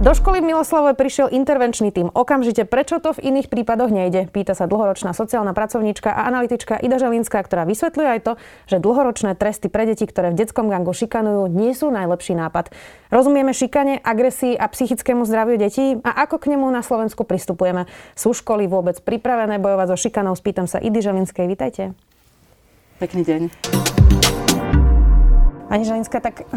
Do školy v Miloslavove prišiel intervenčný tým. Okamžite, prečo to v iných prípadoch nejde? Pýta sa dlhoročná sociálna pracovníčka a analytička Ida Želinská, ktorá vysvetľuje aj to, že dlhoročné tresty pre deti, ktoré v detskom gangu šikanujú, nie sú najlepší nápad. Rozumieme šikane, agresii a psychickému zdraviu detí a ako k nemu na Slovensku pristupujeme? Sú školy vôbec pripravené bojovať so šikanou? Spýtam sa Idy Želinskej. Vítajte. Pekný deň. Pani Želinská, tak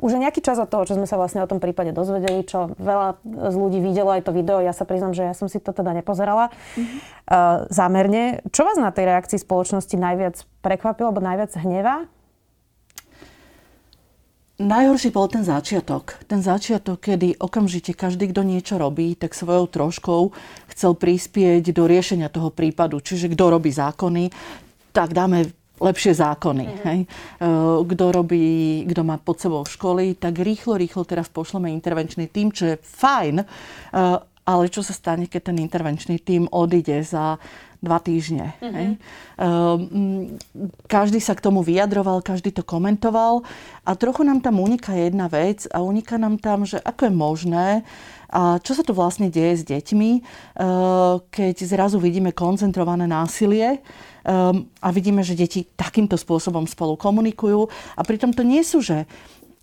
už je nejaký čas od toho, čo sme sa vlastne o tom prípade dozvedeli, čo veľa z ľudí videlo aj to video. Ja sa priznam, že ja som si to teda nepozerala mm-hmm. uh, zámerne. Čo vás na tej reakcii spoločnosti najviac prekvapilo, alebo najviac hnevá? Najhorší bol ten začiatok. Ten začiatok, kedy okamžite každý, kto niečo robí, tak svojou troškou chcel prispieť do riešenia toho prípadu. Čiže kto robí zákony, tak dáme lepšie zákony. Mm-hmm. Hej. Kto robí, kto má pod sebou školy, tak rýchlo, rýchlo teraz pošleme intervenčný tým, čo je fajn, ale čo sa stane, keď ten intervenčný tým odíde za dva týždne. Mm-hmm. Hej. Každý sa k tomu vyjadroval, každý to komentoval a trochu nám tam uniká jedna vec a uniká nám tam, že ako je možné, a čo sa tu vlastne deje s deťmi, keď zrazu vidíme koncentrované násilie, Um, a vidíme, že deti takýmto spôsobom spolu komunikujú. A pritom to nie sú, že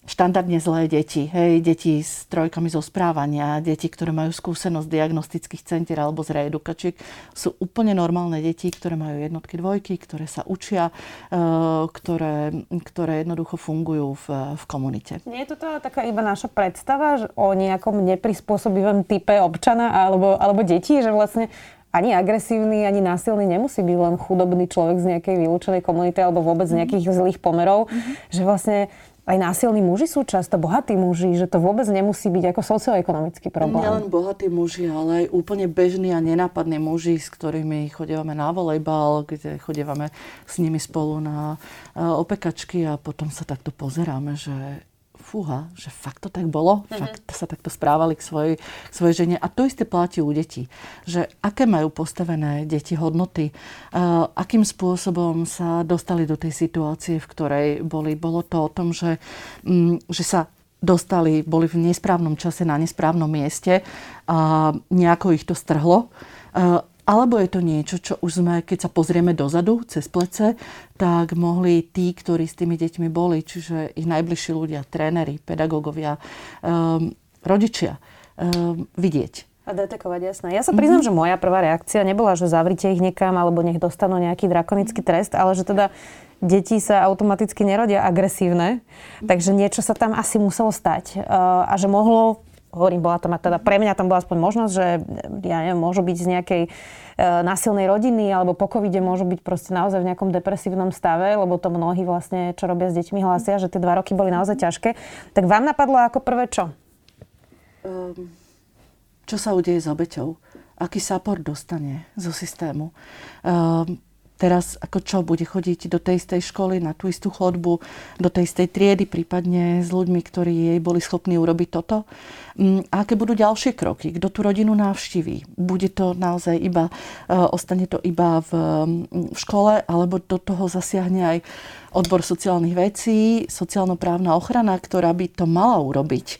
štandardne zlé deti, hej, deti s trojkami zo správania, deti, ktoré majú skúsenosť diagnostických centier alebo z reedukačiek, sú úplne normálne deti, ktoré majú jednotky, dvojky, ktoré sa učia, uh, ktoré, ktoré jednoducho fungujú v, v komunite. Nie je to teda taká iba naša predstava že o nejakom neprispôsobivom type občana alebo, alebo detí, že vlastne ani agresívny, ani násilný nemusí byť len chudobný človek z nejakej vylúčenej komunity alebo vôbec z mhm. nejakých zlých pomerov, mm-hmm. že vlastne aj násilní muži sú často bohatí muži, že to vôbec nemusí byť ako socioekonomický problém. Nielen bohatí muži, ale aj úplne bežní a nenápadní muži, s ktorými chodívame na volejbal, kde chodívame s nimi spolu na eh, opekačky a potom sa takto pozeráme, že fúha, že fakt to tak bolo, mm-hmm. fakt sa takto správali k svojej, k svojej žene. A to isté platí u detí. Že aké majú postavené deti hodnoty, uh, akým spôsobom sa dostali do tej situácie, v ktorej boli. Bolo to o tom, že, um, že sa dostali, boli v nesprávnom čase na nesprávnom mieste a nejako ich to strhlo. Uh, alebo je to niečo, čo už sme, keď sa pozrieme dozadu, cez plece, tak mohli tí, ktorí s tými deťmi boli, čiže ich najbližší ľudia, tréneri, pedagógovia, um, rodičia, um, vidieť. A detekovať, jasné. Ja sa priznám, mm-hmm. že moja prvá reakcia nebola, že zavrite ich niekam alebo nech dostanú nejaký drakonický trest, ale že teda deti sa automaticky nerodia agresívne, takže niečo sa tam asi muselo stať. Uh, a že mohlo hovorím, bola tam teda pre mňa tam bola aspoň možnosť, že ja neviem, môžu byť z nejakej e, násilnej rodiny alebo po covide môžu byť proste naozaj v nejakom depresívnom stave, lebo to mnohí vlastne, čo robia s deťmi, hlásia, že tie dva roky boli naozaj ťažké. Tak vám napadlo ako prvé čo? Um, čo sa udeje s obeťou? Aký support dostane zo systému? Um, teraz ako čo, bude chodiť do tej istej školy, na tú istú chodbu, do tej istej triedy, prípadne s ľuďmi, ktorí jej boli schopní urobiť toto. Mm, a aké budú ďalšie kroky? Kto tú rodinu navštíví? Bude to naozaj iba, e, ostane to iba v, mm, v škole, alebo do toho zasiahne aj odbor sociálnych vecí, sociálno-právna ochrana, ktorá by to mala urobiť. E,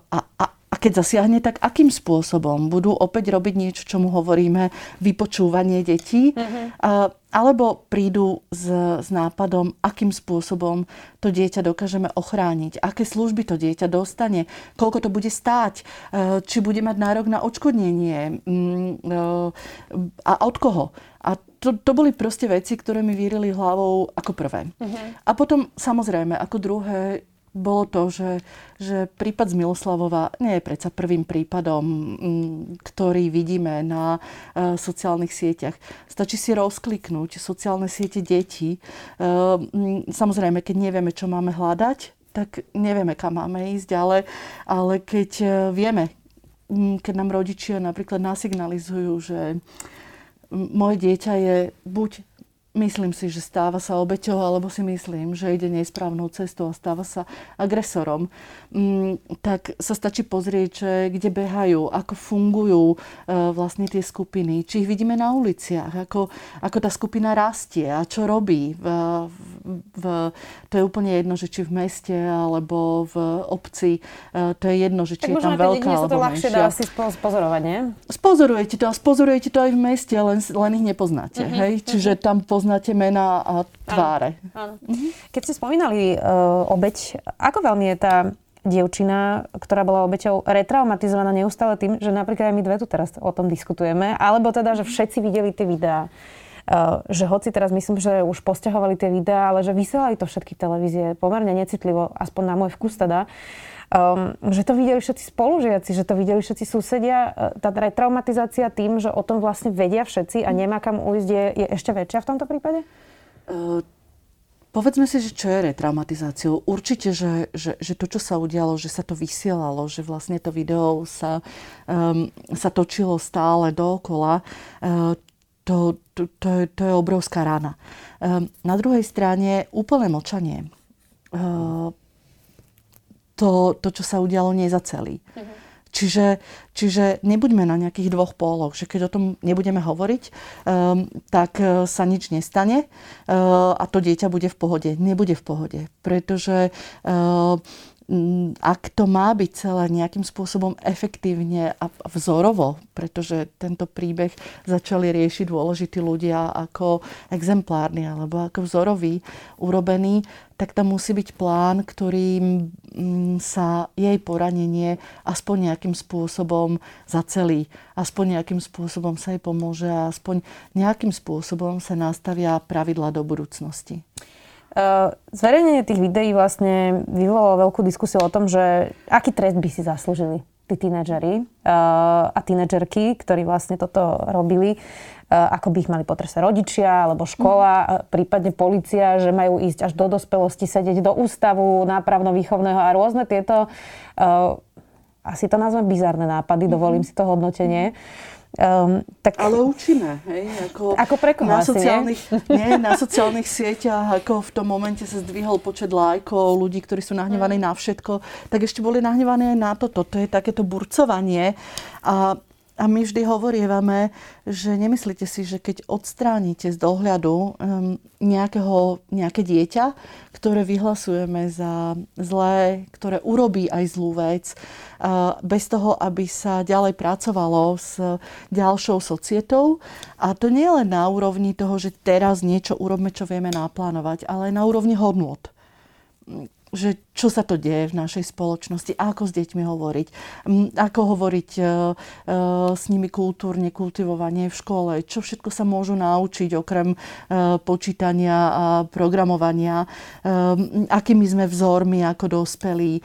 a, a keď zasiahne, tak akým spôsobom? Budú opäť robiť niečo, čomu hovoríme vypočúvanie detí? Mm-hmm. A, alebo prídu s, s nápadom, akým spôsobom to dieťa dokážeme ochrániť, aké služby to dieťa dostane, koľko to bude stáť, e, či bude mať nárok na odškodnenie mm, e, a od koho. A to, to boli proste veci, ktoré mi vírili hlavou ako prvé. Uh-huh. A potom samozrejme, ako druhé, bolo to, že, že prípad z Miloslavova nie je predsa prvým prípadom, mm, ktorý vidíme na uh, sociálnych sieťach. Stačí si rozkliknúť sociálne siete detí. Uh, samozrejme, keď nevieme, čo máme hľadať, tak nevieme, kam máme ísť, ale, ale keď uh, vieme, keď nám rodičia napríklad nasignalizujú, že moje dieťa je buď myslím si, že stáva sa obeťou, alebo si myslím, že ide nesprávnou cestou a stáva sa agresorom, mm, tak sa stačí pozrieť, že kde behajú, ako fungujú e, vlastne tie skupiny, či ich vidíme na uliciach, ako, ako tá skupina rastie a čo robí. V, v, to je úplne jedno, že či v meste alebo v obci, e, to je jedno, že či tak je tam veľká alebo to ľahšie dá si spozorovať, nie? Spozorujete to a spozorujete to aj v meste, len, len ich nepoznáte. Uh-huh, hej? Čiže uh-huh. tam poznáte mená a tváre. Áno, áno. Keď ste spomínali uh, obeď, ako veľmi je tá dievčina, ktorá bola obeťou retraumatizovaná neustále tým, že napríklad aj my dve tu teraz o tom diskutujeme, alebo teda, že všetci videli tie videá. Uh, že hoci teraz myslím, že už posťahovali tie videá, ale že vysielali to všetky televízie pomerne necitlivo, aspoň na môj vkus teda. Uh, Um, že to videli všetci spolužiaci, že to videli všetci susedia. E, tá traumatizácia tým, že o tom vlastne vedia všetci a nemá kam ujsť, je, je ešte väčšia v tomto prípade? Uh, povedzme si, že čo je retraumatizáciou. Určite, že, že, že to, čo sa udialo, že sa to vysielalo, že vlastne to video sa, um, sa točilo stále dookola, uh, to, to, to, je, to je obrovská rána. Um, na druhej strane úplné mlčanie. Uh, to, to čo sa udialo, nie za celý. Mm-hmm. Čiže, čiže nebuďme na nejakých dvoch póloch, že keď o tom nebudeme hovoriť, um, tak uh, sa nič nestane uh, a to dieťa bude v pohode. Nebude v pohode, pretože uh, ak to má byť celé nejakým spôsobom efektívne a vzorovo, pretože tento príbeh začali riešiť dôležití ľudia ako exemplárny alebo ako vzorový urobený, tak tam musí byť plán, ktorým mm, sa jej poranenie aspoň nejakým spôsobom zacelí, aspoň nejakým spôsobom sa jej pomôže a aspoň nejakým spôsobom sa nastavia pravidla do budúcnosti. Eh, zverejnenie tých videí vlastne vyvolalo veľkú diskusiu o tom, že aký trest by si zaslúžili tí tínedžeri uh, a tínedžerky, ktorí vlastne toto robili, uh, ako by ich mali potrestať rodičia alebo škola, mm. prípadne policia, že majú ísť až do dospelosti, sedieť do ústavu nápravno-výchovného a rôzne tieto, uh, asi to nazvem bizarné nápady, dovolím si to hodnotenie. Mm Um, tak... Ale učíme, hej? Ako, ako pre koho na, sociálnych, nie? nie? na sociálnych sieťach, ako v tom momente sa zdvihol počet lajkov, ľudí, ktorí sú nahnevaní mm. na všetko, tak ešte boli nahnevaní aj na toto. To je takéto burcovanie. A a my vždy hovorievame, že nemyslíte si, že keď odstránite z dohľadu nejakého, nejaké dieťa, ktoré vyhlasujeme za zlé, ktoré urobí aj zlú vec, bez toho, aby sa ďalej pracovalo s ďalšou societou. A to nie len na úrovni toho, že teraz niečo urobme, čo vieme naplánovať, ale aj na úrovni hodnot že čo sa to deje v našej spoločnosti, ako s deťmi hovoriť, ako hovoriť e, e, s nimi kultúrne, kultivovanie v škole, čo všetko sa môžu naučiť okrem e, počítania a programovania, akými sme vzormi ako dospelí,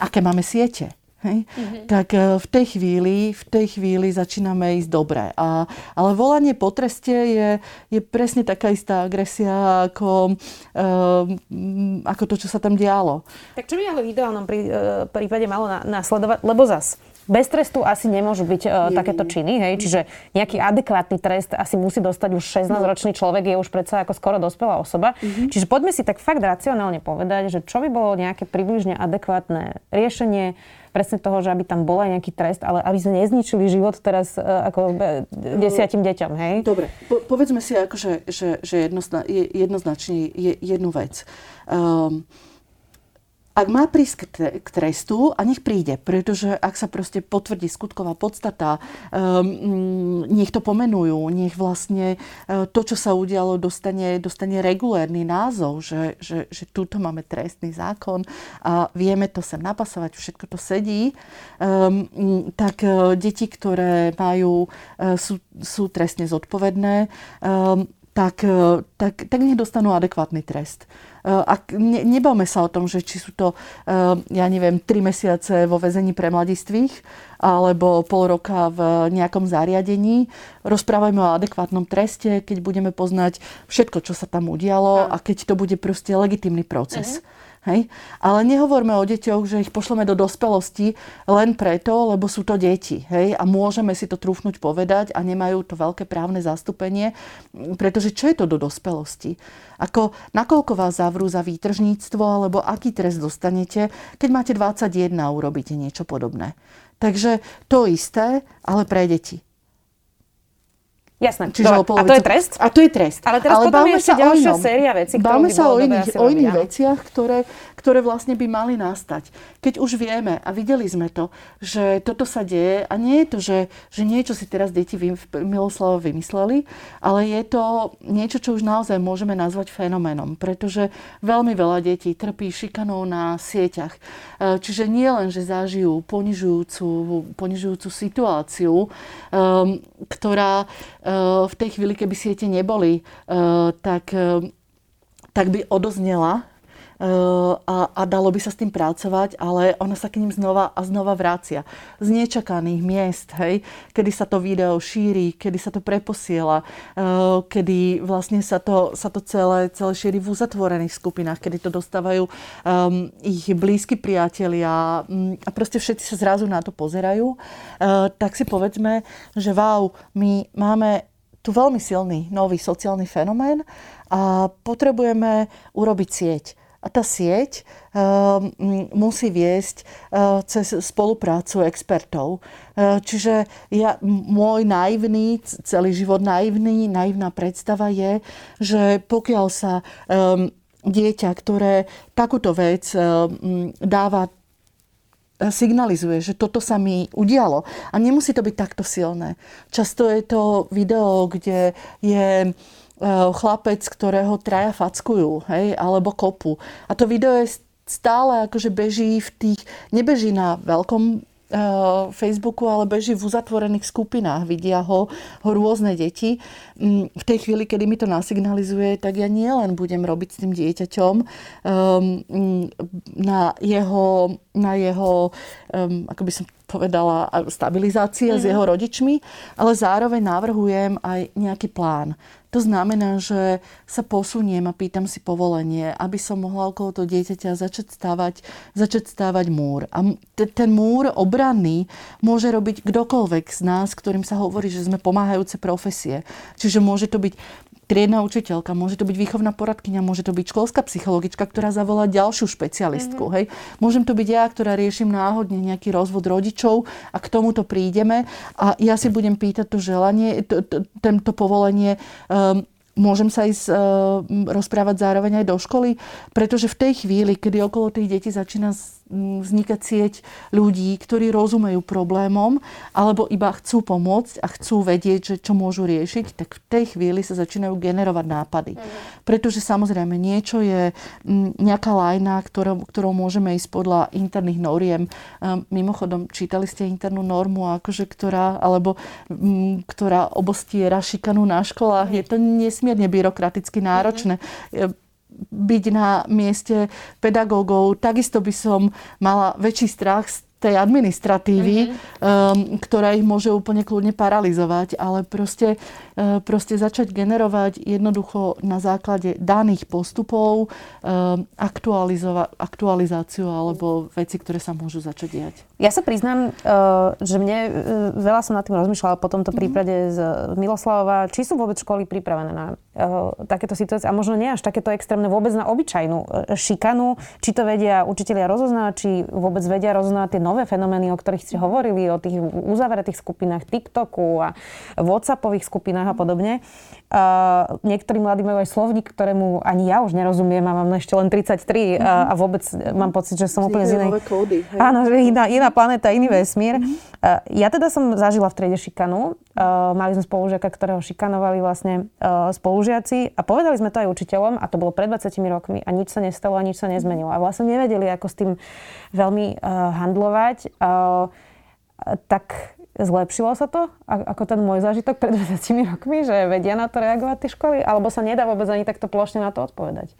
aké máme siete Hej? Mm-hmm. Tak e, v tej chvíli, v tej chvíli začíname ísť dobre. A, ale volanie po treste je, je presne taká istá agresia ako, um, ako to, čo sa tam dialo. Tak čo by ale v ideálnom prí, e, prípade malo následovať? Lebo zas, bez trestu asi nemôžu byť uh, takéto činy, hej? Čiže nejaký adekvátny trest asi musí dostať už 16-ročný človek, je už predsa ako skoro dospelá osoba. Mm-hmm. Čiže poďme si tak fakt racionálne povedať, že čo by bolo nejaké približne adekvátne riešenie presne toho, že aby tam bola nejaký trest, ale aby sme nezničili život teraz uh, ako e, desiatim deťom, hej? Dobre, po, povedzme si akože, že, že jednozna, jednoznačne je jednu vec. Um, ak má prísť k trestu a nech príde, pretože ak sa proste potvrdí skutková podstata, um, nech to pomenujú, nech vlastne uh, to, čo sa udialo, dostane, dostane regulérny názov, že, že, že túto máme trestný zákon a vieme to sem napasovať, všetko to sedí, um, tak uh, deti, ktoré majú, uh, sú, sú trestne zodpovedné, um, tak, tak, tak nech dostanú adekvátny trest. Eh, ak ne, nebavme sa o tom, že či sú to, eh, ja neviem, tri mesiace vo väzení pre mladistvých alebo pol roka v nejakom zariadení. Rozprávajme o adekvátnom treste, keď budeme poznať všetko, čo sa tam udialo a keď to bude proste legitimný proces. Uh-huh. Hej? Ale nehovorme o deťoch, že ich pošleme do dospelosti len preto, lebo sú to deti. Hej? A môžeme si to trúfnuť povedať a nemajú to veľké právne zastúpenie, pretože čo je to do dospelosti? Ako, nakoľko vás zavrú za výtržníctvo, alebo aký trest dostanete, keď máte 21 a urobíte niečo podobné. Takže to isté, ale pre deti. Jasné. Čiže a to je trest? A to je trest. Ale teraz Ale potom je ešte ďalšia séria vecí, Báme sa o iných, o iných veciach, ktoré, ktoré vlastne by mali nastať. Keď už vieme a videli sme to, že toto sa deje a nie je to, že, že niečo si teraz deti vy, Miloslava vymysleli, ale je to niečo, čo už naozaj môžeme nazvať fenoménom, pretože veľmi veľa detí trpí šikanou na sieťach. E, čiže nie len, že zažijú ponižujúcu, ponižujúcu situáciu, um, ktorá v tej chvíli, keby siete neboli, eh, tak, eh, tak by odoznela a, a dalo by sa s tým pracovať, ale ona sa k ním znova a znova vracia. Z nečakaných miest, hej, kedy sa to video šíri, kedy sa to preposiela, kedy vlastne sa to, sa to celé, celé šíri v uzatvorených skupinách, kedy to dostávajú um, ich blízki priatelia um, a proste všetci sa zrazu na to pozerajú, uh, tak si povedzme, že wow, my máme tu veľmi silný nový sociálny fenomén a potrebujeme urobiť sieť. A tá sieť uh, musí viesť uh, cez spoluprácu expertov. Uh, čiže ja, môj naivný, celý život naivný, naivná predstava je, že pokiaľ sa um, dieťa, ktoré takúto vec um, dáva signalizuje, že toto sa mi udialo. A nemusí to byť takto silné. Často je to video, kde je e, chlapec, ktorého traja fackujú, hej, alebo kopu. A to video je stále akože beží v tých, nebeží na veľkom Eh, Facebooku, ale beží v uzatvorených skupinách. Vidia ho, ho rôzne deti. Mm, v tej chvíli, kedy mi to nasignalizuje, tak ja nielen budem robiť s tým dieťaťom um, na jeho, na jeho ako by som povedala, stabilizácie mm-hmm. s mhm. jeho rodičmi, ale zároveň navrhujem aj nejaký plán. To znamená, že sa posuniem a pýtam si povolenie, aby som mohla okolo toho dieťaťa začať stávať, začať stávať múr. A ten múr obranný môže robiť kdokoľvek z nás, ktorým sa hovorí, že sme pomáhajúce profesie. Čiže môže to byť triedna učiteľka, môže to byť výchovná poradkyňa, môže to byť školská psychologička, ktorá zavolá ďalšiu špecialistku. Mm-hmm. Hej. Môžem to byť ja, ktorá riešim náhodne nejaký rozvod rodičov a k tomuto prídeme a ja si budem pýtať to želanie, to, to, tento povolenie um, môžem sa ísť uh, rozprávať zároveň aj do školy, pretože v tej chvíli, kedy okolo tých detí začína vznikať sieť ľudí, ktorí rozumejú problémom alebo iba chcú pomôcť a chcú vedieť, že čo môžu riešiť, tak v tej chvíli sa začínajú generovať nápady. Mm. Pretože samozrejme niečo je nejaká lajna, ktorou, ktorou môžeme ísť podľa interných noriem. Mimochodom, čítali ste internú normu, akože ktorá, alebo ktorá obostiera šikanu na školách. Je to nesmierne byrokraticky náročné. Mm byť na mieste pedagógov. Takisto by som mala väčší strach z tej administratívy, mm-hmm. um, ktorá ich môže úplne kľudne paralizovať, ale proste, uh, proste začať generovať jednoducho na základe daných postupov um, aktualizáciu alebo veci, ktoré sa môžu začať diať. Ja sa priznám, uh, že mne uh, veľa som nad tým rozmýšľala po tomto mm-hmm. prípade z Miloslavova, či sú vôbec školy pripravené na uh, takéto situácie a možno nie až takéto extrémne vôbec na obyčajnú šikanu, či to vedia učiteľia rozoznať, či vôbec vedia rozoznať tie nové fenomény, o ktorých ste hovorili, o tých uzavretých skupinách TikToku a WhatsAppových skupinách a podobne. Uh, niektorí mladí majú aj slovník, ktorému ani ja už nerozumiem a mám ešte len 33 mm-hmm. a, a vôbec mám pocit, že som úplne z inej... Kódy, Áno, že iná, iná planéta, iný vesmír. Mm-hmm. Uh, ja teda som zažila v triede šikanu. Uh, mali sme spolužiaka, ktorého šikanovali vlastne uh, spolužiaci a povedali sme to aj učiteľom a to bolo pred 20 rokmi a nič sa nestalo a nič sa nezmenilo. A vlastne nevedeli, ako s tým veľmi uh, handlovať. Uh, tak Zlepšilo sa to, ako ten môj zážitok pred 20 rokmi, že vedia na to reagovať tie školy? Alebo sa nedá vôbec ani takto plošne na to odpovedať?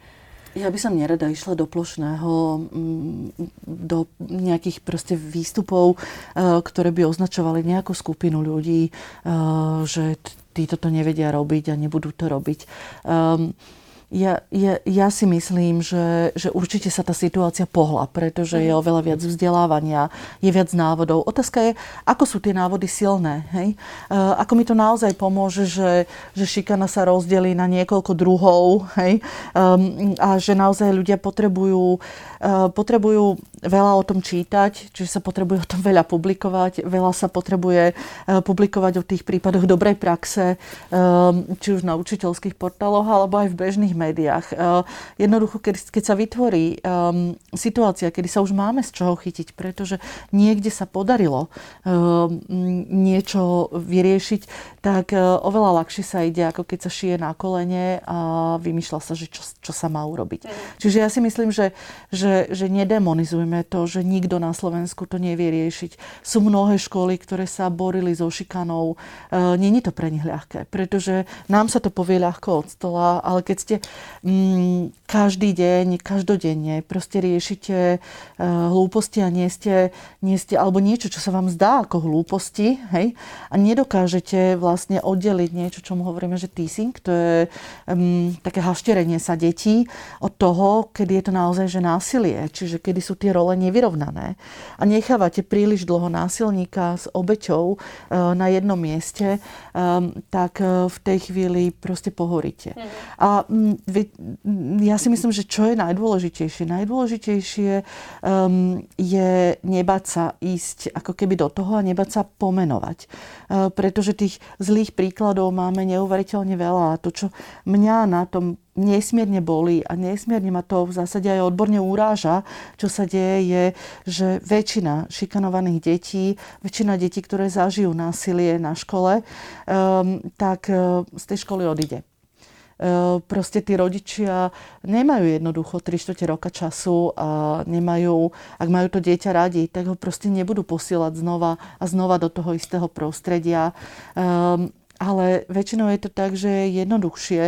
Ja by som nerada išla do plošného, mm, do nejakých proste výstupov, e, ktoré by označovali nejakú skupinu ľudí, e, že títo to nevedia robiť a nebudú to robiť. Ehm, ja, ja, ja si myslím, že, že určite sa tá situácia pohla, pretože je mhm. oveľa viac vzdelávania, je viac návodov. Otázka je, ako sú tie návody silné. Hej? E, ako mi to naozaj pomôže, že, že šikana sa rozdelí na niekoľko druhov hej? Um, a že naozaj ľudia potrebujú, uh, potrebujú veľa o tom čítať, čiže sa potrebuje o tom veľa publikovať, veľa sa potrebuje uh, publikovať o tých prípadoch dobrej praxe, um, či už na učiteľských portáloch, alebo aj v bežných médiách. Jednoducho, keď, sa vytvorí situácia, kedy sa už máme z čoho chytiť, pretože niekde sa podarilo niečo vyriešiť, tak oveľa ľahšie sa ide, ako keď sa šije na kolene a vymýšľa sa, že čo, čo sa má urobiť. Mm. Čiže ja si myslím, že, že, že nedemonizujme to, že nikto na Slovensku to nevie riešiť. Sú mnohé školy, ktoré sa borili so šikanou. E, Není to pre nich ľahké, pretože nám sa to povie ľahko od stola, ale keď ste mm, každý deň, každodenne proste riešite uh, hlúposti a nie ste, nie ste, alebo niečo, čo sa vám zdá ako hlúposti, hej, a nedokážete vlastne oddeliť niečo, čomu hovoríme, že teasing, to je um, také hašterenie sa detí od toho, kedy je to naozaj že násilie, čiže kedy sú tie role nevyrovnané. A nechávate príliš dlho násilníka s obeťou uh, na jednom mieste, um, tak uh, v tej chvíli proste pohoríte. Mhm. A um, vy, ja si myslím, že čo je najdôležitejšie? Najdôležitejšie um, je nebať sa ísť ako keby do toho a nebať sa pomenovať. Uh, pretože tých zlých príkladov máme neuveriteľne veľa. A to, čo mňa na tom nesmierne boli a nesmierne ma to v zásade aj odborne uráža, čo sa deje, je, že väčšina šikanovaných detí, väčšina detí, ktoré zažijú násilie na škole, um, tak uh, z tej školy odíde. E, proste tí rodičia nemajú jednoducho 3 čtvrte roka času a nemajú, ak majú to dieťa radi, tak ho proste nebudú posielať znova a znova do toho istého prostredia. Um, ale väčšinou je to tak, že je jednoduchšie.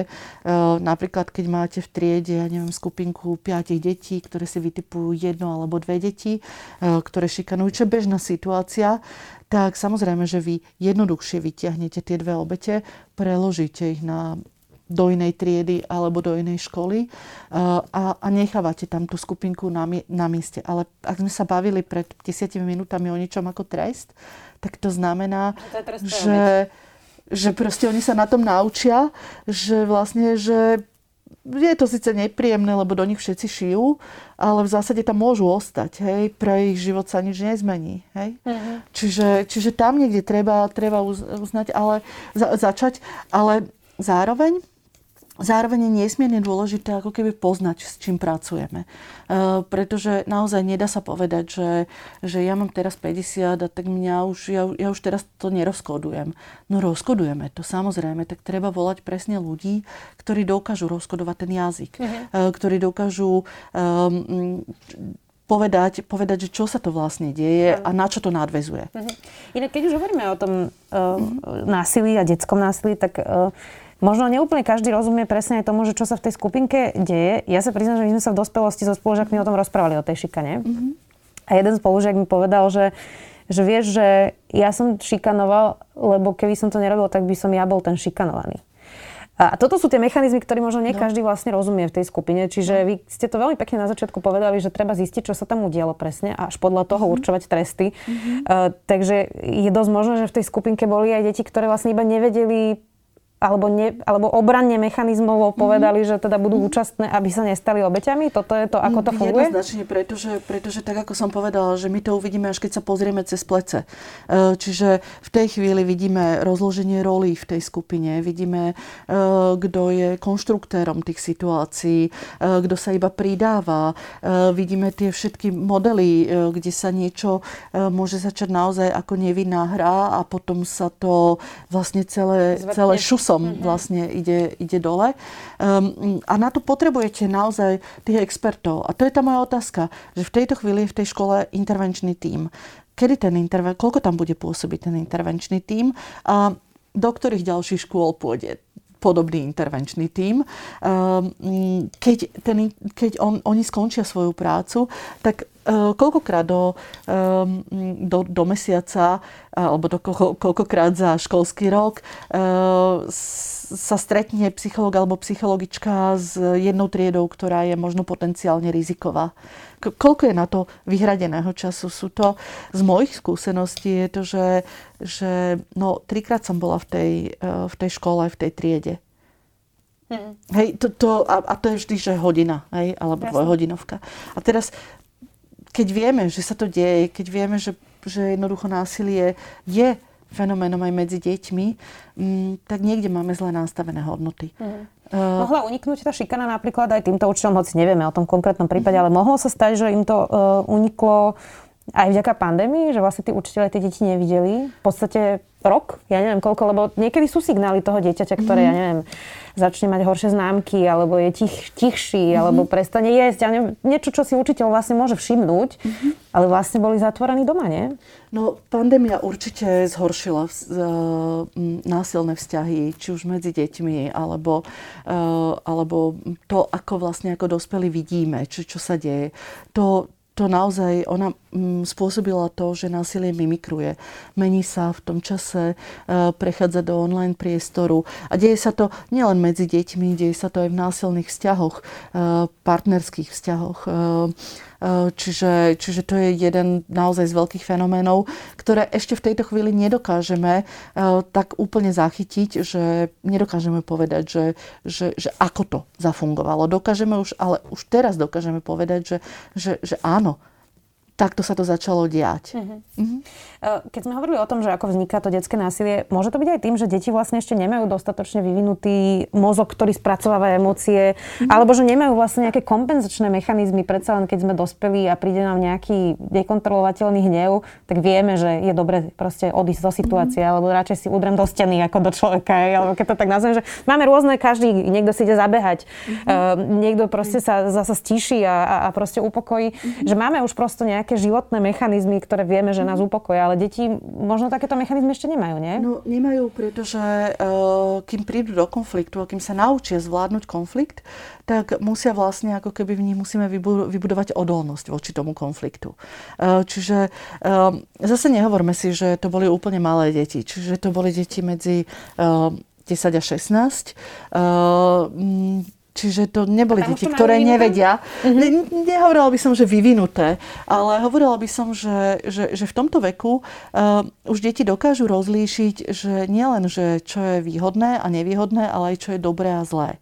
Napríklad, keď máte v triede, ja neviem, skupinku piatich detí, ktoré si vytipujú jedno alebo dve deti, ktoré šikanujú, čo je bežná situácia, tak samozrejme, že vy jednoduchšie vyťahnete tie dve obete, preložíte ich na do inej triedy alebo do inej školy uh, a, a nechávate tam tú skupinku na, na mieste. Ale ak sme sa bavili pred desiatimi minútami o niečom ako trest, tak to znamená, to že, že proste oni sa na tom naučia, že vlastne, že je to síce nepríjemné, lebo do nich všetci šijú, ale v zásade tam môžu ostať, hej, pre ich život sa nič nezmení, hej. Uh-huh. Čiže, čiže tam niekde treba, treba uznať, ale za, začať, ale zároveň Zároveň je nesmierne dôležité ako keby poznať, s čím pracujeme. E, pretože naozaj nedá sa povedať, že, že ja mám teraz 50 a tak mňa už, ja, ja už teraz to nerozkodujem. No rozkodujeme to samozrejme, tak treba volať presne ľudí, ktorí dokážu rozkodovať ten jazyk. Uh-huh. E, ktorí dokážu um, povedať, povedať, že čo sa to vlastne deje a na čo to nadvezuje. Uh-huh. Inak keď už hovoríme o tom uh, násilí a detskom násilí, tak uh, Možno neúplne každý rozumie presne aj tomu, že čo sa v tej skupinke deje. Ja sa priznám, že my sme sa v dospelosti so spolužiakmi o tom rozprávali, o tej šikane. Mm-hmm. A jeden spolužiak mi povedal, že, že vieš, že ja som šikanoval, lebo keby som to nerobil, tak by som ja bol ten šikanovaný. A toto sú tie mechanizmy, ktoré možno nie no. každý vlastne rozumie v tej skupine. Čiže no. vy ste to veľmi pekne na začiatku povedali, že treba zistiť, čo sa tam udialo presne a až podľa toho mm-hmm. určovať tresty. Mm-hmm. Uh, takže je dosť možné, že v tej skupinke boli aj deti, ktoré vlastne iba nevedeli alebo, ne, alebo obranne mechanizmovo povedali, mm-hmm. že teda budú mm-hmm. účastné, aby sa nestali obeťami? Toto je to, ako to funguje? Jednoznačne, pretože, pretože tak, ako som povedala, že my to uvidíme, až keď sa pozrieme cez plece. E, čiže v tej chvíli vidíme rozloženie rolí v tej skupine, vidíme, e, kto je konštruktérom tých situácií, e, kto sa iba pridáva, vidíme tie všetky modely, kde sa niečo môže začať naozaj ako nevinná hra a potom sa to vlastne celé, celé šus kurzom mm-hmm. vlastne ide, ide dole. Um, a na to potrebujete naozaj tých expertov. A to je tá moja otázka, že v tejto chvíli je v tej škole intervenčný tím. Kedy ten interven- koľko tam bude pôsobiť ten intervenčný tím a do ktorých ďalších škôl pôjde podobný intervenčný tím. Ehm, keď, ten, keď on, oni skončia svoju prácu, tak koľkokrát do, do, do mesiaca alebo do koľkokrát za školský rok sa stretne psycholog alebo psychologička s jednou triedou, ktorá je možno potenciálne riziková. Koľko je na to vyhradeného času? Sú to, z mojich skúseností je to, že, že no, trikrát som bola v tej, v tej škole, v tej triede. Mm. Hej, to, to, a, a to je vždy, že hodina, hej, alebo dvojhodinovka. A teraz, keď vieme, že sa to deje, keď vieme, že, že jednoducho násilie je fenoménom aj medzi deťmi, m, mm, tak niekde máme zle nastavené hodnoty. Mm. Uh, Mohla uniknúť tá šikana napríklad aj týmto učiteľom, hoci nevieme o tom konkrétnom prípade, mm. ale mohlo sa stať, že im to uh, uniklo aj vďaka pandémii, že vlastne tí učiteľe tie deti nevideli. V podstate rok, ja neviem koľko, lebo niekedy sú signály toho dieťaťa, ktoré, mm. ja neviem, začne mať horšie známky, alebo je tich, tichší, mm-hmm. alebo prestane jesť. Ja neviem, niečo, čo si učiteľ vlastne môže všimnúť, mm-hmm. ale vlastne boli zatvorení doma, nie? No, pandémia určite zhoršila uh, násilné vzťahy, či už medzi deťmi, alebo, uh, alebo to, ako vlastne ako dospelí vidíme, čo, čo sa deje. To, to naozaj, ona mm, spôsobila to, že násilie mimikruje. Mení sa v tom čase, e, prechádza do online priestoru a deje sa to nielen medzi deťmi, deje sa to aj v násilných vzťahoch, e, partnerských vzťahoch. E, čiže, čiže to je jeden naozaj z veľkých fenoménov, ktoré ešte v tejto chvíli nedokážeme tak úplne zachytiť, že nedokážeme povedať, že, že, že ako to zafungovalo. Dokážeme už, ale už teraz dokážeme povedať, že, že, že áno, takto sa to začalo diať. Uh-huh. Uh-huh. Keď sme hovorili o tom, že ako vzniká to detské násilie, môže to byť aj tým, že deti vlastne ešte nemajú dostatočne vyvinutý mozog, ktorý spracováva emócie, uh-huh. alebo že nemajú vlastne nejaké kompenzačné mechanizmy, predsa len keď sme dospeli a príde nám nejaký nekontrolovateľný hnev, tak vieme, že je dobre proste odísť zo situácie, uh-huh. alebo radšej si udrem do steny ako do človeka, alebo keď to tak nazvem, že máme rôzne, každý, niekto si ide zabehať, uh-huh. uh, niekto proste sa zasa stíši a, a, a proste upokojí, uh-huh. že máme už proste nejaké nejaké životné mechanizmy, ktoré vieme, že nás mhm. upokoja, ale deti možno takéto mechanizmy ešte nemajú, nie? No nemajú, pretože uh, kým prídu do konfliktu a kým sa naučia zvládnuť konflikt, tak musia vlastne, ako keby v nich musíme vybudovať odolnosť voči tomu konfliktu. Uh, čiže uh, zase nehovorme si, že to boli úplne malé deti. Čiže to boli deti medzi uh, 10 a 16. Čiže to neboli deti, ktoré nevedia. Mm-hmm. Ne, nehovorila by som, že vyvinuté, ale hovorila by som, že, že, že v tomto veku uh, už deti dokážu rozlíšiť, že nielen, že čo je výhodné a nevýhodné, ale aj čo je dobré a zlé.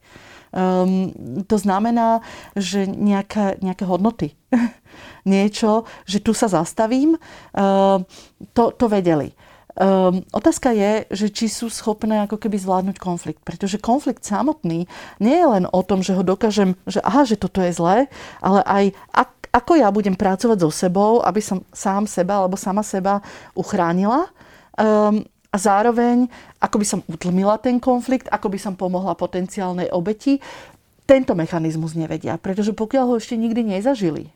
Um, to znamená, že nejaké, nejaké hodnoty, niečo, že tu sa zastavím, uh, to, to vedeli. Um, otázka je, že či sú schopné ako keby zvládnuť konflikt. Pretože konflikt samotný nie je len o tom, že ho dokážem, že aha, že toto je zlé, ale aj ak, ako ja budem pracovať so sebou, aby som sám seba alebo sama seba uchránila. Um, a zároveň, ako by som utlmila ten konflikt, ako by som pomohla potenciálnej obeti, tento mechanizmus nevedia. Pretože pokiaľ ho ešte nikdy nezažili,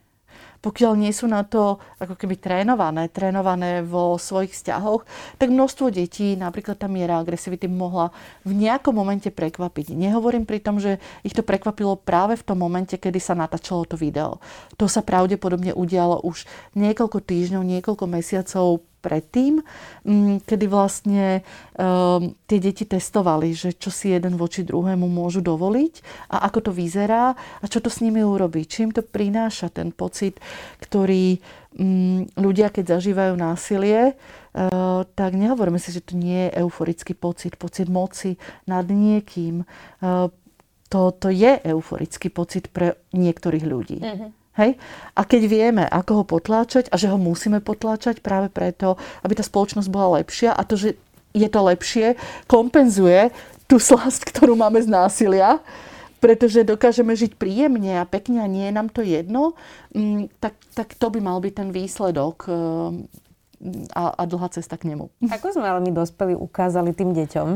pokiaľ nie sú na to ako keby trénované, trénované vo svojich vzťahoch, tak množstvo detí, napríklad tá miera agresivity mohla v nejakom momente prekvapiť. Nehovorím pri tom, že ich to prekvapilo práve v tom momente, kedy sa natáčalo to video. To sa pravdepodobne udialo už niekoľko týždňov, niekoľko mesiacov predtým, mm, kedy vlastne um, tie deti testovali, že čo si jeden voči druhému môžu dovoliť a ako to vyzerá a čo to s nimi urobí. Čím to prináša ten pocit, ktorý um, ľudia, keď zažívajú násilie, uh, tak nehovoríme si, že to nie je euforický pocit, pocit moci nad niekým. Uh, to, to je euforický pocit pre niektorých ľudí. Mm-hmm. Hej? A keď vieme, ako ho potláčať a že ho musíme potláčať práve preto, aby tá spoločnosť bola lepšia a to, že je to lepšie, kompenzuje tú slasť, ktorú máme z násilia, pretože dokážeme žiť príjemne a pekne a nie je nám to jedno, mm, tak, tak to by mal byť ten výsledok ehm, a, a dlhá cesta k nemu. Ako sme ale my dospeli ukázali tým deťom,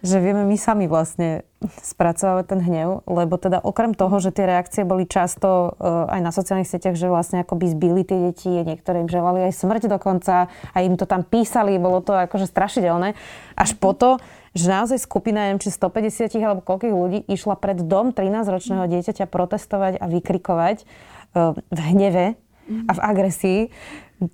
že vieme my sami vlastne spracovávať ten hnev, lebo teda okrem toho, že tie reakcie boli často uh, aj na sociálnych sieťach, že vlastne akoby zbili tie deti, niektoré im želali aj smrť dokonca a im to tam písali, bolo to akože strašidelné. Až po to, že naozaj skupina, neviem, či 150 alebo koľkých ľudí išla pred dom 13-ročného dieťaťa protestovať a vykrikovať uh, v hneve a v agresii,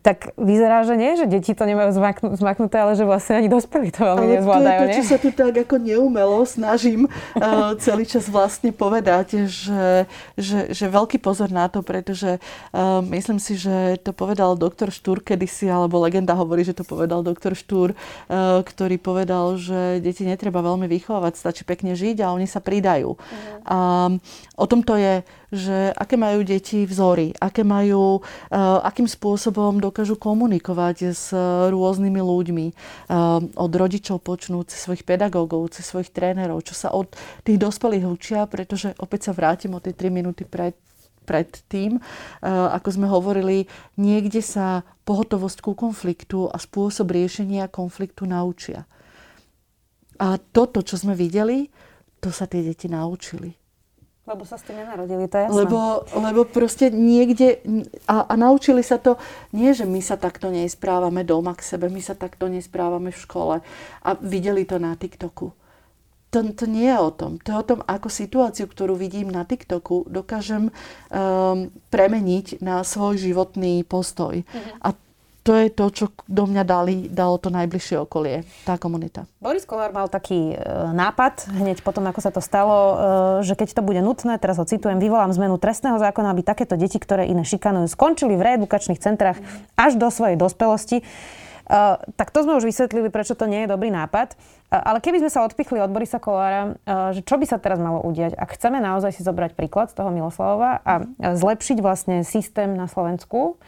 tak vyzerá, že nie, že deti to nemajú zmaknú, zmaknuté, ale že vlastne ani dospelí to veľmi ale nezvládajú. je to, čo sa tu tak ako neumelo snažím uh, celý čas vlastne povedať, že, že, že veľký pozor na to, pretože uh, myslím si, že to povedal doktor Štúr kedysi, alebo legenda hovorí, že to povedal doktor Štúr, uh, ktorý povedal, že deti netreba veľmi vychovávať, stačí pekne žiť a oni sa pridajú. Uh-huh. A o tom to je, že aké majú deti vzory, aké majú, uh, akým spôsobom dokážu komunikovať s rôznymi ľuďmi. Uh, od rodičov počnúť, cez svojich pedagógov, cez svojich trénerov, čo sa od tých dospelých učia, pretože opäť sa vrátim o tie 3 minúty pred pred tým, ako sme hovorili, niekde sa pohotovosť ku konfliktu a spôsob riešenia konfliktu naučia. A toto, čo sme videli, to sa tie deti naučili. Lebo sa s tým nenarodili, to je jasné. Lebo, lebo proste niekde, a, a naučili sa to, nie že my sa takto nesprávame doma k sebe, my sa takto nesprávame v škole a videli to na TikToku. To, to nie je o tom. To je o tom, ako situáciu, ktorú vidím na TikToku, dokážem um, premeniť na svoj životný postoj. Mm-hmm. A to je to, čo do mňa dali, dalo to najbližšie okolie, tá komunita. Boris Kolár mal taký e, nápad, hneď potom, ako sa to stalo, e, že keď to bude nutné, teraz ho citujem, vyvolám zmenu trestného zákona, aby takéto deti, ktoré iné šikanujú, skončili v reedukačných centrách až do svojej dospelosti. Uh, tak to sme už vysvetlili, prečo to nie je dobrý nápad. Uh, ale keby sme sa odpichli od Borisa Kolára, uh, že čo by sa teraz malo udiať? Ak chceme naozaj si zobrať príklad z toho Miloslavova a zlepšiť vlastne systém na Slovensku,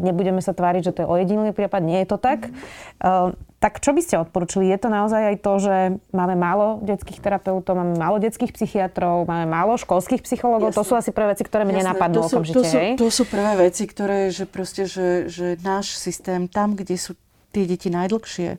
nebudeme sa tváriť, že to je ojedinilý prípad, nie je to tak. Tak čo by ste odporučili? Je to naozaj aj to, že máme málo detských terapeutov, máme málo detských psychiatrov, máme málo školských psychológov? Jasne. To sú asi prvé veci, ktoré mne napadnú to sú, okamžite. To sú, to sú prvé veci, ktoré, že proste, že, že náš systém tam, kde sú tie deti najdlhšie eh,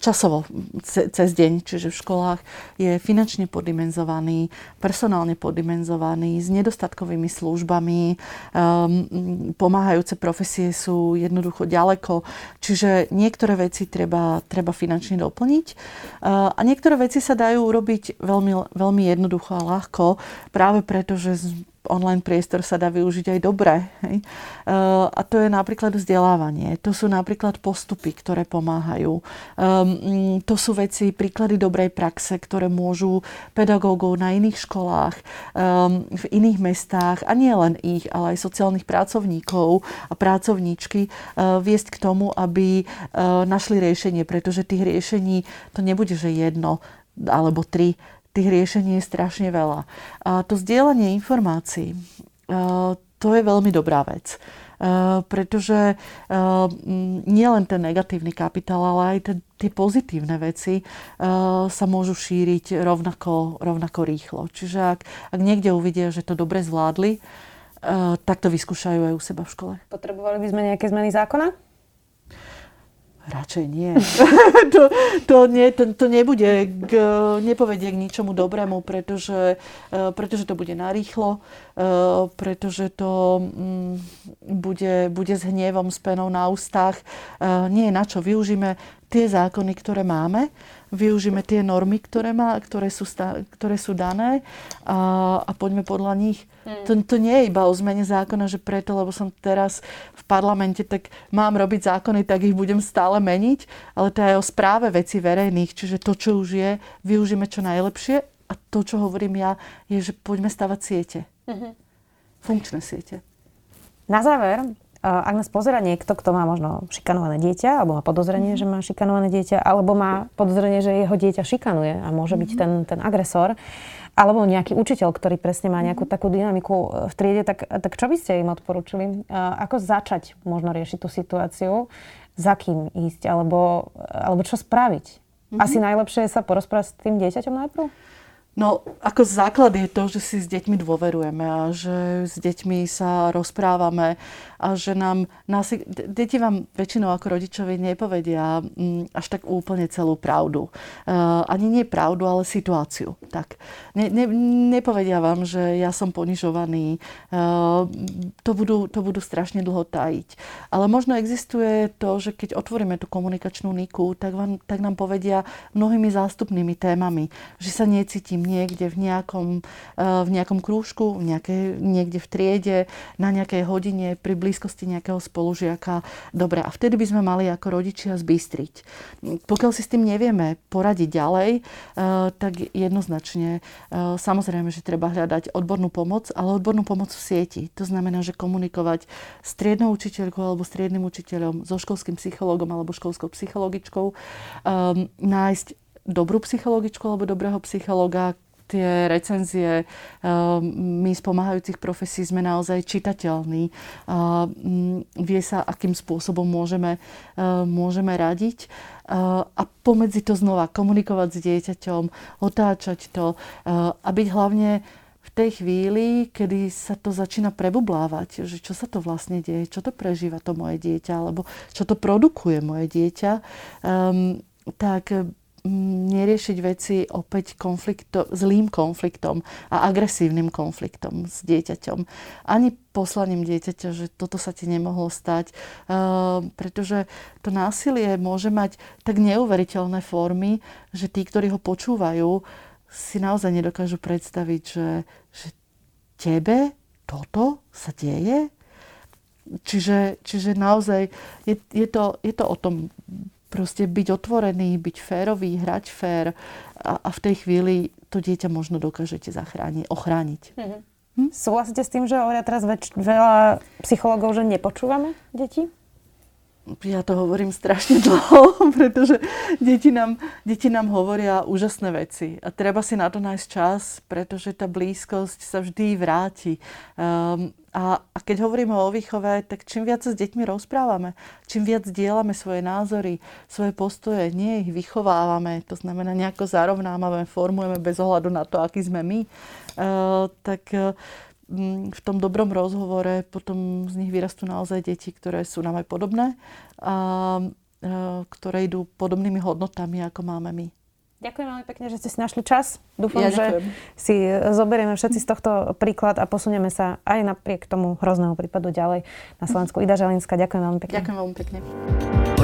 časovo cez deň, čiže v školách je finančne podimenzovaný, personálne podimenzovaný, s nedostatkovými službami, ehm, pomáhajúce profesie sú jednoducho ďaleko, čiže niektoré veci treba, treba finančne doplniť. Eh, a niektoré veci sa dajú urobiť veľmi, veľmi jednoducho a ľahko, práve preto, že online priestor sa dá využiť aj dobre. Hej. Eh, a to je napríklad vzdelávanie. To sú napríklad postupy, ktoré pomáhajú. Um, to sú veci, príklady dobrej praxe, ktoré môžu pedagógov na iných školách, um, v iných mestách a nie len ich, ale aj sociálnych pracovníkov a pracovníčky uh, viesť k tomu, aby uh, našli riešenie, pretože tých riešení to nebude, že jedno alebo tri tých riešení je strašne veľa. A to zdieľanie informácií, to je veľmi dobrá vec. Pretože nie len ten negatívny kapitál, ale aj tie pozitívne veci sa môžu šíriť rovnako, rovnako rýchlo. Čiže ak, ak niekde uvidia, že to dobre zvládli, tak to vyskúšajú aj u seba v škole. Potrebovali by sme nejaké zmeny zákona? Radšej nie. to, to, nie to, to nebude, k, nepovedie k ničomu dobrému, pretože, e, pretože to bude narýchlo, pretože to mm, bude, bude s hnievom, s penou na ústach. E, nie je na čo. Využíme tie zákony, ktoré máme využíme tie normy, ktoré, má, ktoré, sú, ktoré sú dané a, a poďme podľa nich. Hmm. To, to nie je iba o zmene zákona, že preto, lebo som teraz v parlamente, tak mám robiť zákony, tak ich budem stále meniť, ale to je o správe veci verejných, čiže to, čo už je, využíme čo najlepšie a to, čo hovorím ja, je, že poďme stavať siete. Hmm. Funkčné siete. Na záver, ak nás pozera niekto, kto má možno šikanované dieťa, alebo má podozrenie, mm-hmm. že má šikanované dieťa, alebo má podozrenie, že jeho dieťa šikanuje a môže mm-hmm. byť ten, ten agresor, alebo nejaký učiteľ, ktorý presne má nejakú mhm. takú dynamiku e, v triede, tak, tak čo by ste im odporúčili? Ako začať možno riešiť tú situáciu? Za kým ísť? Alebo, alebo čo spraviť? Mm-hmm. Asi najlepšie je sa porozprávať s tým dieťaťom najprv? No, ako základ je to, že si s deťmi dôverujeme a že s deťmi sa rozprávame a že nám, nás, deti vám väčšinou ako rodičovi nepovedia mm, až tak úplne celú pravdu. Uh, ani nie pravdu, ale situáciu. Tak. Ne, ne, nepovedia vám, že ja som ponižovaný. Uh, to, budú, to budú strašne dlho tajiť. Ale možno existuje to, že keď otvoríme tú komunikačnú niku, tak, vám, tak nám povedia mnohými zástupnými témami, že sa necítim niekde v nejakom, v nejakom krúžku, nejaké, niekde v triede, na nejakej hodine, pri blízkosti nejakého spolužiaka. Dobre, a vtedy by sme mali ako rodičia zbystriť. Pokiaľ si s tým nevieme poradiť ďalej, tak jednoznačne samozrejme, že treba hľadať odbornú pomoc, ale odbornú pomoc v sieti. To znamená, že komunikovať s triednou učiteľkou alebo s triednym učiteľom, so školským psychológom alebo školskou psychologičkou, nájsť dobrú psychologičku alebo dobrého psychologa, tie recenzie um, my z pomáhajúcich profesí sme naozaj čitateľní. Um, vie sa, akým spôsobom môžeme, um, môžeme radiť a pomedzi to znova komunikovať s dieťaťom, otáčať to a byť hlavne v tej chvíli, kedy sa to začína prebublávať, že čo sa to vlastne deje, čo to prežíva to moje dieťa, alebo čo to produkuje moje dieťa, um, tak neriešiť veci opäť konflikto, zlým konfliktom a agresívnym konfliktom s dieťaťom. Ani poslaním dieťaťa, že toto sa ti nemohlo stať, uh, pretože to násilie môže mať tak neuveriteľné formy, že tí, ktorí ho počúvajú, si naozaj nedokážu predstaviť, že, že tebe toto sa deje? Čiže, čiže naozaj je, je, to, je to o tom proste byť otvorený, byť férový, hrať fér a, a v tej chvíli to dieťa možno dokážete zachrániť, ochrániť. Mm-hmm. Hm? Súhlasíte s tým, že hovoria teraz väč- veľa psychológov, že nepočúvame deti? Ja to hovorím strašne dlho, pretože deti nám, deti nám hovoria úžasné veci. A treba si na to nájsť čas, pretože tá blízkosť sa vždy vráti. Um, a, a keď hovoríme o výchove, tak čím viac sa s deťmi rozprávame, čím viac dielame svoje názory, svoje postoje, nie ich vychovávame, to znamená nejako zarovnávame, formujeme bez ohľadu na to, aký sme my, uh, tak uh, v tom dobrom rozhovore potom z nich vyrastú naozaj deti, ktoré sú nám aj podobné a ktoré idú podobnými hodnotami, ako máme my. Ďakujem veľmi pekne, že ste si našli čas. Dúfam, ja že si zoberieme všetci z tohto príklad a posunieme sa aj napriek tomu hrozného prípadu ďalej na Slovensku. Ida Želinská, ďakujem veľmi pekne. Ďakujem veľmi pekne.